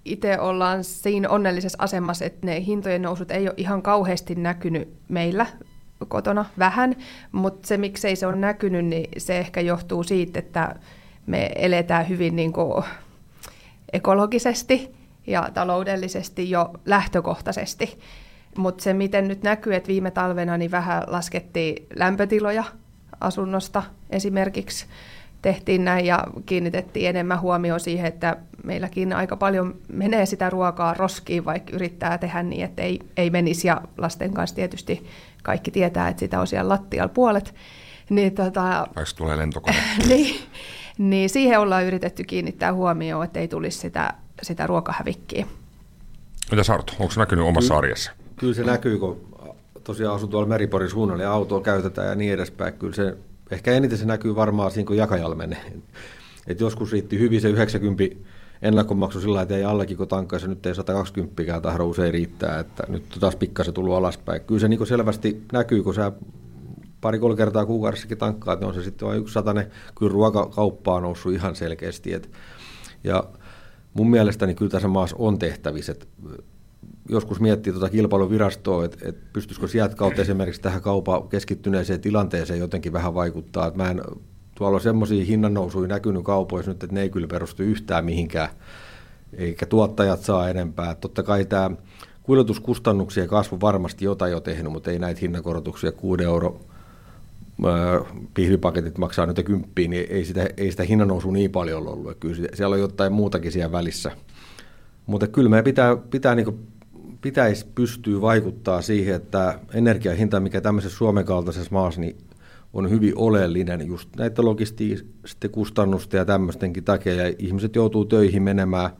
itse ollaan siinä onnellisessa asemassa, että ne hintojen nousut ei ole ihan kauheasti näkynyt meillä kotona vähän, mutta se miksei se on näkynyt, niin se ehkä johtuu siitä, että me eletään hyvin niin kuin ekologisesti ja taloudellisesti jo lähtökohtaisesti. Mutta se, miten nyt näkyy, että viime talvena niin vähän laskettiin lämpötiloja asunnosta esimerkiksi, tehtiin näin ja kiinnitettiin enemmän huomioon siihen, että meilläkin aika paljon menee sitä ruokaa roskiin, vaikka yrittää tehdä niin, että ei, ei menisi. Ja lasten kanssa tietysti kaikki tietää, että sitä on siellä lattialla puolet. Niin, tota, Vaikka tulee lentokone. (laughs) niin, niin siihen ollaan yritetty kiinnittää huomioon, että ei tulisi sitä, sitä ruokahävikkiä. Mitä Arto, onko se näkynyt omassa arjessa? Kyllä se näkyy, kun tosiaan asun tuolla Meriporin suunnalla ja autoa käytetään ja niin edespäin. Kyllä se, ehkä eniten se näkyy varmaan siinä, kun jakajalla menee. Et joskus riitti hyvin se 90 ennakkomaksu sillä että ei allekin tankkaisi, nyt ei 120 tahdo usein riittää, että nyt taas pikkasen tullut alaspäin. Kyllä se niin selvästi näkyy, kun sä pari-kolme kertaa kuukaudessakin tankkaat, niin on se sitten vain yksi satainen. Kyllä ruokakauppa on noussut ihan selkeästi. Et, ja mun mielestäni kyllä tässä maassa on tehtävissä. Et joskus miettii tuota kilpailuvirastoa, että, että pystyisikö sieltä kautta esimerkiksi tähän kaupan keskittyneeseen tilanteeseen jotenkin vähän vaikuttaa. Että mä en tuolla on semmoisia hinnannousuja näkynyt kaupoissa nyt, että ne ei kyllä perustu yhtään mihinkään, eikä tuottajat saa enempää. Totta kai tämä kuljetuskustannuksien kasvu varmasti jotain jo tehnyt, mutta ei näitä hinnankorotuksia 6 euro pihvipaketit maksaa nyt kymppiin, niin ei sitä, ei sitä hinnannousu niin paljon ollut. Kyllä siellä on jotain muutakin siellä välissä. Mutta kyllä meidän pitää, pitää niin pitäisi pystyä vaikuttaa siihen, että energiahinta, mikä tämmöisessä Suomen kaltaisessa maassa, niin on hyvin oleellinen just näitä logististen kustannusten ja tämmöistenkin takia. Ja ihmiset joutuu töihin menemään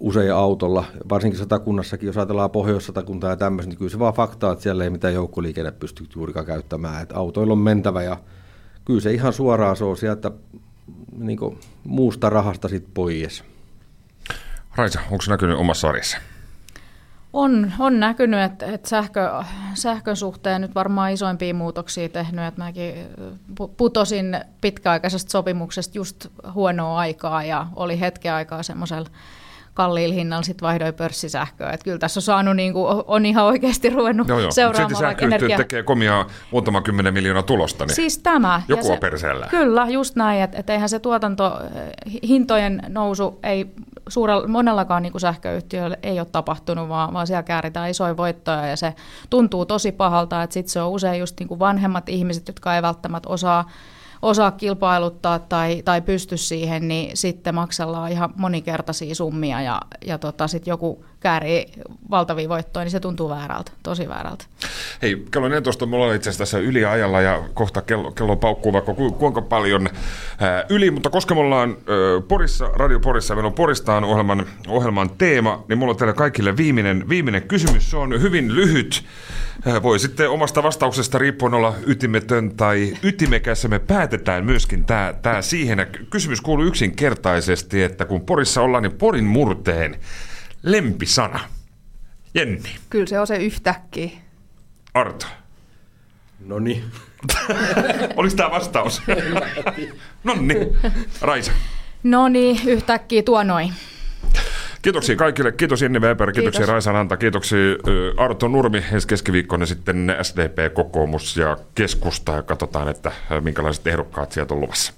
usein autolla, varsinkin satakunnassakin, jos ajatellaan pohjois-satakuntaa ja tämmöistä, niin kyllä se vaan faktaa, että siellä ei mitään joukkoliikenne pysty juurikaan käyttämään. Että autoilla on mentävä ja kyllä se ihan suoraan se on sieltä niin muusta rahasta sitten pois. Raisa, onko näkynyt omassa arjessa? On, on näkynyt, että, että sähkö, sähkön suhteen nyt varmaan isoimpia muutoksia tehnyt, että mäkin putosin pitkäaikaisesta sopimuksesta just huonoa aikaa ja oli hetken aikaa semmoisella kalliilla hinnalla sitten vaihdoin pörssisähköä. Että kyllä tässä on saanut, niin kuin, on ihan oikeasti ruvennut joo, joo. seuraamaan vaikka energia... tekee komia muutama kymmenen miljoonaa tulosta, niin siis tämä. joku on perseellä. Kyllä, just näin, että, että eihän se tuotanto, hintojen nousu ei suurella, monellakaan niin kuin sähköyhtiöllä ei ole tapahtunut, vaan, vaan siellä kääritään isoja voittoja ja se tuntuu tosi pahalta, että sitten se on usein just niin kuin vanhemmat ihmiset, jotka ei välttämättä osaa osaa kilpailuttaa tai, tai pysty siihen, niin sitten maksellaan ihan monikertaisia summia ja, ja tota, sitten joku käärii valtavia voittoja, niin se tuntuu väärältä, tosi väärältä. Hei, kello 14 mulla on itse asiassa tässä yliajalla ja kohta kello, kello paukkuu vaikka ku, kuinka paljon ää, yli, mutta koska me ollaan ää, Porissa, Radio Porissa, meillä on Poristaan ohjelman, ohjelman teema, niin mulla on teille kaikille viimeinen, viimeinen kysymys. Se on hyvin lyhyt. Voi sitten omasta vastauksesta riippuen olla ytimetön tai ytimekäs. Me päätetään myöskin tämä, tämä siihen. Kysymys kuuluu yksinkertaisesti, että kun Porissa ollaan, niin Porin murteen lempisana. Jenni. Kyllä se on se yhtäkkiä. Arto. No niin. (laughs) Oliko tämä vastaus? (laughs) no niin. Raisa. No niin, yhtäkkiä tuo noin. Kiitoksia kaikille. Kiitos Jenni Weber, kiitoksia Kiitos. Raisa Nanta, kiitoksia Arto Nurmi ensi keskiviikkona sitten SDP, kokoomus ja keskusta ja katsotaan, että minkälaiset ehdokkaat sieltä on luvassa.